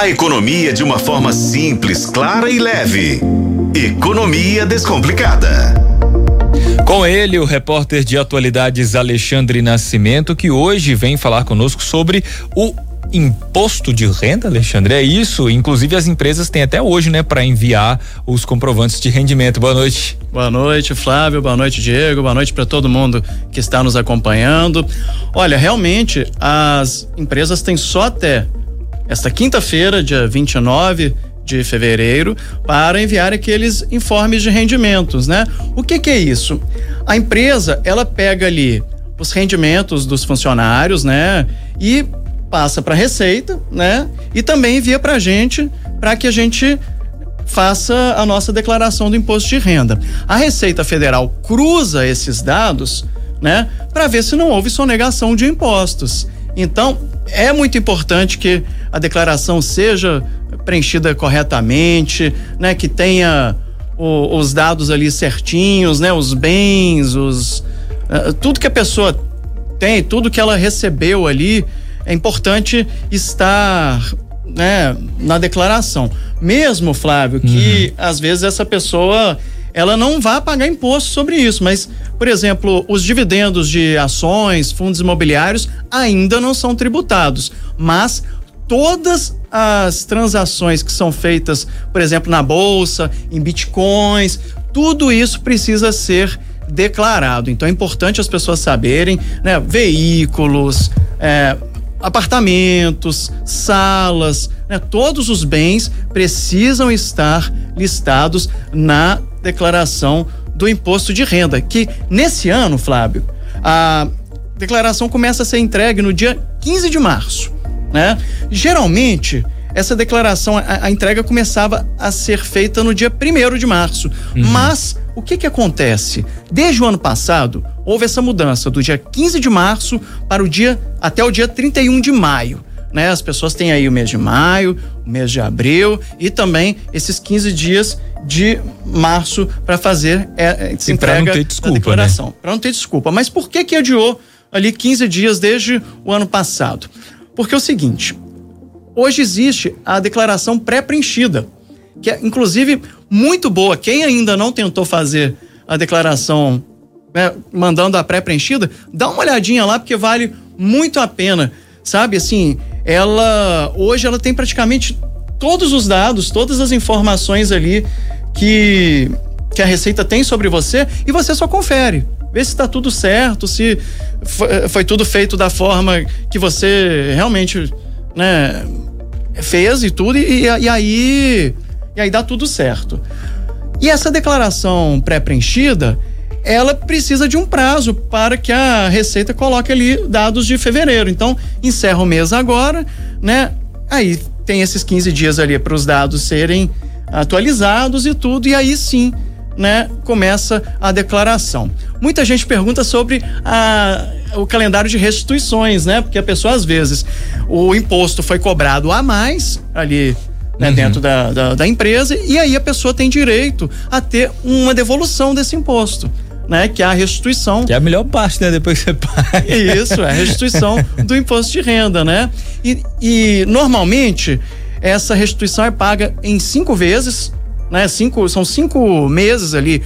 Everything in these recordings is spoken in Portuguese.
A economia de uma forma simples, clara e leve. Economia Descomplicada. Com ele, o repórter de atualidades Alexandre Nascimento, que hoje vem falar conosco sobre o imposto de renda, Alexandre? É isso? Inclusive as empresas têm até hoje, né, para enviar os comprovantes de rendimento. Boa noite. Boa noite, Flávio. Boa noite, Diego. Boa noite para todo mundo que está nos acompanhando. Olha, realmente as empresas têm só até esta quinta-feira, dia 29 de fevereiro, para enviar aqueles informes de rendimentos, né? O que que é isso? A empresa, ela pega ali os rendimentos dos funcionários, né? E passa para a Receita, né? E também envia para a gente para que a gente faça a nossa declaração do imposto de renda. A Receita Federal cruza esses dados, né, para ver se não houve sonegação de impostos. Então, é muito importante que a declaração seja preenchida corretamente, né, que tenha o, os dados ali certinhos, né, os bens, os uh, tudo que a pessoa tem, tudo que ela recebeu ali, é importante estar né, na declaração. Mesmo, Flávio, que uhum. às vezes essa pessoa ela não vai pagar imposto sobre isso, mas, por exemplo, os dividendos de ações, fundos imobiliários ainda não são tributados, mas todas as transações que são feitas, por exemplo, na bolsa, em bitcoins, tudo isso precisa ser declarado. Então é importante as pessoas saberem, né? Veículos, é, apartamentos, salas, né? todos os bens precisam estar listados na declaração do imposto de renda, que nesse ano, Flávio, a declaração começa a ser entregue no dia 15 de março, né? Geralmente, essa declaração, a, a, entrega começava a ser feita no dia 1 de março. Uhum. Mas o que que acontece? Desde o ano passado, houve essa mudança do dia 15 de março para o dia até o dia 31 de maio. Né? As pessoas têm aí o mês de maio, o mês de abril e também esses 15 dias de março para fazer é, essa entrega não ter desculpa, da declaração. Né? Para não ter desculpa. Mas por que que adiou ali 15 dias desde o ano passado? Porque é o seguinte, Hoje existe a declaração pré-preenchida, que é inclusive muito boa. Quem ainda não tentou fazer a declaração né, mandando a pré-preenchida, dá uma olhadinha lá porque vale muito a pena, sabe? Assim, ela hoje ela tem praticamente todos os dados, todas as informações ali que que a Receita tem sobre você e você só confere. Vê se está tudo certo, se foi, foi tudo feito da forma que você realmente né, fez e tudo, e, e aí, e aí dá tudo certo. E essa declaração pré-preenchida, ela precisa de um prazo para que a Receita coloque ali dados de fevereiro. Então, encerra o mês agora, né? Aí tem esses 15 dias ali para os dados serem atualizados e tudo, e aí sim, né, começa a declaração. Muita gente pergunta sobre a o calendário de restituições, né? Porque a pessoa, às vezes, o imposto foi cobrado a mais ali né, uhum. dentro da, da, da, empresa, e aí a pessoa tem direito a ter uma devolução desse imposto. Né, que é a restituição. Que é a melhor parte, né? Depois que você paga. Isso, é a restituição do imposto de renda, né? E, e normalmente essa restituição é paga em cinco vezes, né? Cinco, são cinco meses ali.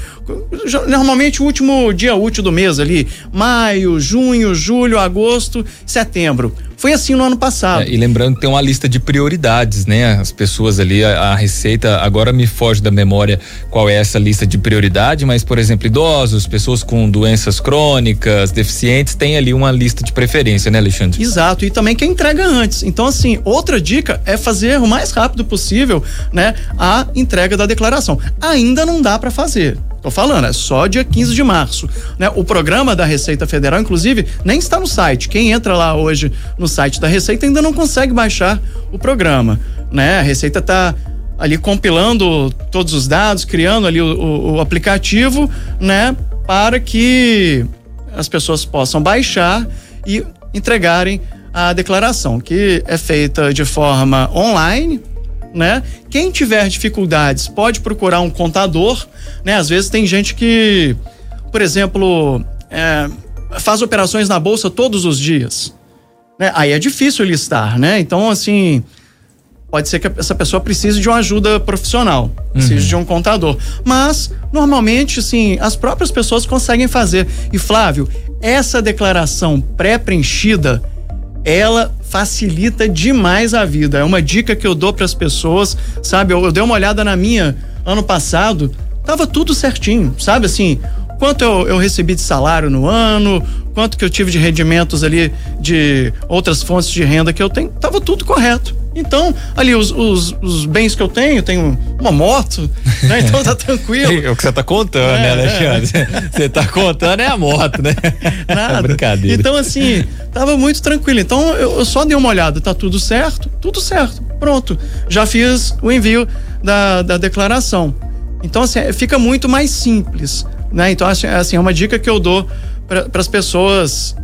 Normalmente o último dia útil do mês ali, maio, junho, julho, agosto, setembro. Foi assim no ano passado. É, e lembrando que tem uma lista de prioridades, né? As pessoas ali, a, a, Receita, agora me foge da memória qual é essa lista de prioridade, mas, por exemplo, idosos, pessoas com doenças crônicas, deficientes, tem ali uma lista de preferência, né, Alexandre? Exato, e também quem entrega antes. Então, assim, outra dica é fazer o mais rápido possível, né, a entrega da declaração. Ainda não dá para fazer. Tô falando, é só dia 15 de março. Né? O programa da Receita Federal, inclusive, nem está no site. Quem entra lá hoje no site da Receita ainda não consegue baixar o programa. Né? A Receita está ali compilando todos os dados, criando ali o, o, o aplicativo, né? Para que as pessoas possam baixar e entregarem a declaração, que é feita de forma online, né? Quem tiver dificuldades pode procurar um contador, né? Às vezes tem gente que, por exemplo, é, faz operações na bolsa todos os dias, né? Aí é difícil listar, né? Então, assim, pode ser que essa pessoa precise de uma ajuda profissional, precise uhum. de um contador. Mas, normalmente, sim, as próprias pessoas conseguem fazer. E, Flávio, essa declaração pré-preenchida, ela facilita demais a vida. É uma dica que eu dou para as pessoas, sabe? Eu, eu dei uma olhada na minha ano passado, tava tudo certinho, sabe? Assim, quanto eu, eu recebi de salário no ano, quanto que eu tive de rendimentos ali de outras fontes de renda que eu tenho, tava tudo correto. Então, ali, os, os, os bens que eu tenho, tenho uma moto, né? Então tá tranquilo. é o que você tá contando, né, é, né, Alexandre? Você é. tá contando é a moto, né? Nada. É brincadeira. Então, assim, tava muito tranquilo. Então, eu, eu, só dei uma olhada, tá tudo certo? Tudo certo. Pronto. Já fiz o envio da, da declaração. Então, assim, fica muito mais simples. Né? Então, assim, assim é uma dica que eu dou para as pessoas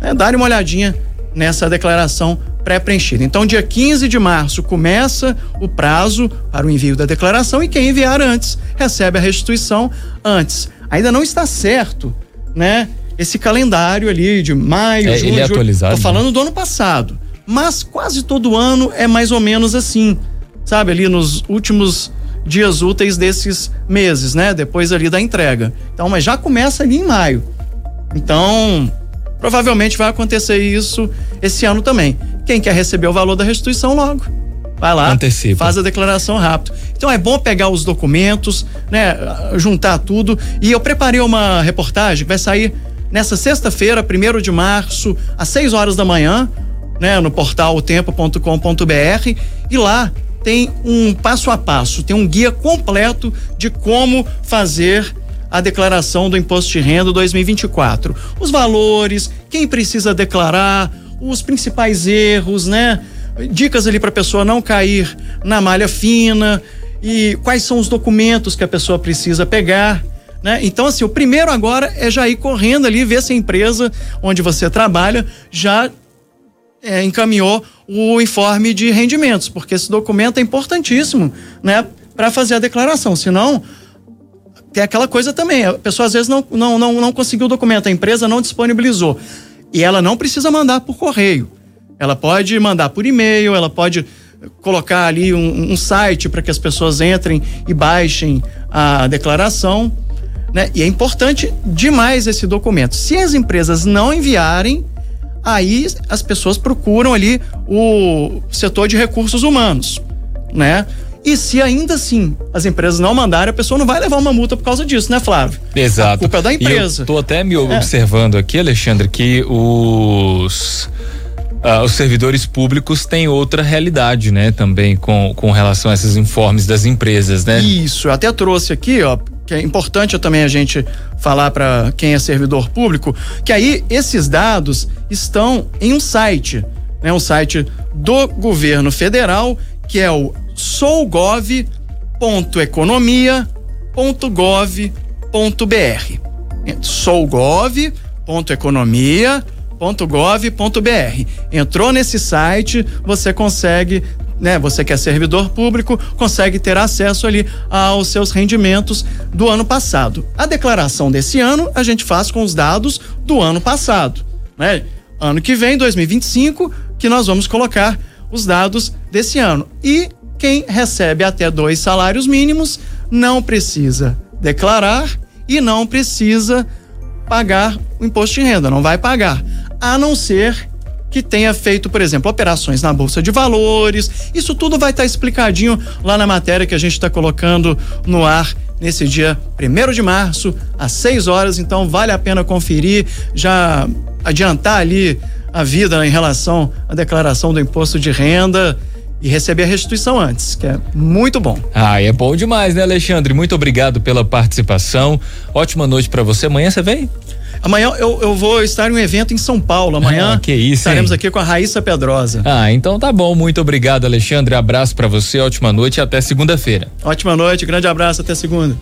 né, darem uma olhadinha nessa declaração pré-preenchida. Então, dia 15 de março começa o prazo para o envio da declaração e quem enviar antes recebe a restituição antes. Ainda não está certo, né? Esse calendário ali de maio, é, junho, ele é atualizado. Tô falando né? do ano passado, mas quase todo ano é mais ou menos assim, sabe? Ali nos últimos dias úteis desses meses, né? Depois ali da entrega. Então, mas já começa ali em maio. Então, provavelmente vai acontecer isso esse ano também. Quem quer receber o valor da restituição logo, vai lá, Antecipa. faz a declaração rápido. Então é bom pegar os documentos, né, juntar tudo. E eu preparei uma reportagem que vai sair nessa sexta-feira, 1 de março, às 6 horas da manhã, né, no portal tempo.com.br e lá tem um passo a passo, tem um guia completo de como fazer a declaração do imposto de renda 2024. Os valores, quem precisa declarar, os principais erros, né? Dicas ali para a pessoa não cair na malha fina e quais são os documentos que a pessoa precisa pegar. Né? Então, assim, o primeiro agora é já ir correndo ali, ver se a empresa onde você trabalha já é, encaminhou o informe de rendimentos, porque esse documento é importantíssimo, né, para fazer a declaração. Senão, tem aquela coisa também, a pessoa às vezes não, não, não, não conseguiu o documento, a empresa não disponibilizou. E ela não precisa mandar por correio. Ela pode mandar por e-mail, ela pode colocar ali um, um site para que as pessoas entrem e baixem a declaração. Né? E é importante demais esse documento. Se as empresas não enviarem, aí as pessoas procuram ali o setor de recursos humanos, né? E se ainda assim as empresas não mandarem, a pessoa não vai levar uma multa por causa disso, né, Flávio? Exato. A culpa é da empresa. Estou até me é. observando aqui, Alexandre, que os Uh, os servidores públicos têm outra realidade, né? Também com, com relação a esses informes das empresas, né? Isso, eu até trouxe aqui, ó, que é importante também a gente falar para quem é servidor público, que aí esses dados estão em um site, né, um site do governo federal, que é o sougov.economia.gov.br. sougov.economia.gov.br. Entrou nesse site, você consegue né, você que é servidor público, consegue ter acesso ali aos seus rendimentos do ano passado. A declaração desse ano a gente faz com os dados do ano passado, né? Ano que vem, 2025, que nós vamos colocar os dados desse ano. E quem recebe até dois salários mínimos não precisa declarar e não precisa pagar o imposto de renda, não vai pagar, a não ser que tenha feito, por exemplo, operações na Bolsa de Valores. Isso tudo vai estar tá explicadinho lá na matéria que a gente está colocando no ar nesse dia 1 de março, às 6 horas. Então, vale a pena conferir, já adiantar ali a vida em relação à declaração do imposto de renda e receber a restituição antes, que é muito bom. Ah, é bom demais, né, Alexandre? Muito obrigado pela participação. Ótima noite para você. Amanhã você vem? Amanhã eu, eu vou estar em um evento em São Paulo. Amanhã ah, que isso, estaremos hein? aqui com a Raíssa Pedrosa. Ah, então tá bom. Muito obrigado, Alexandre. Abraço para você, ótima noite e até segunda-feira. Ótima noite, grande abraço, até segunda.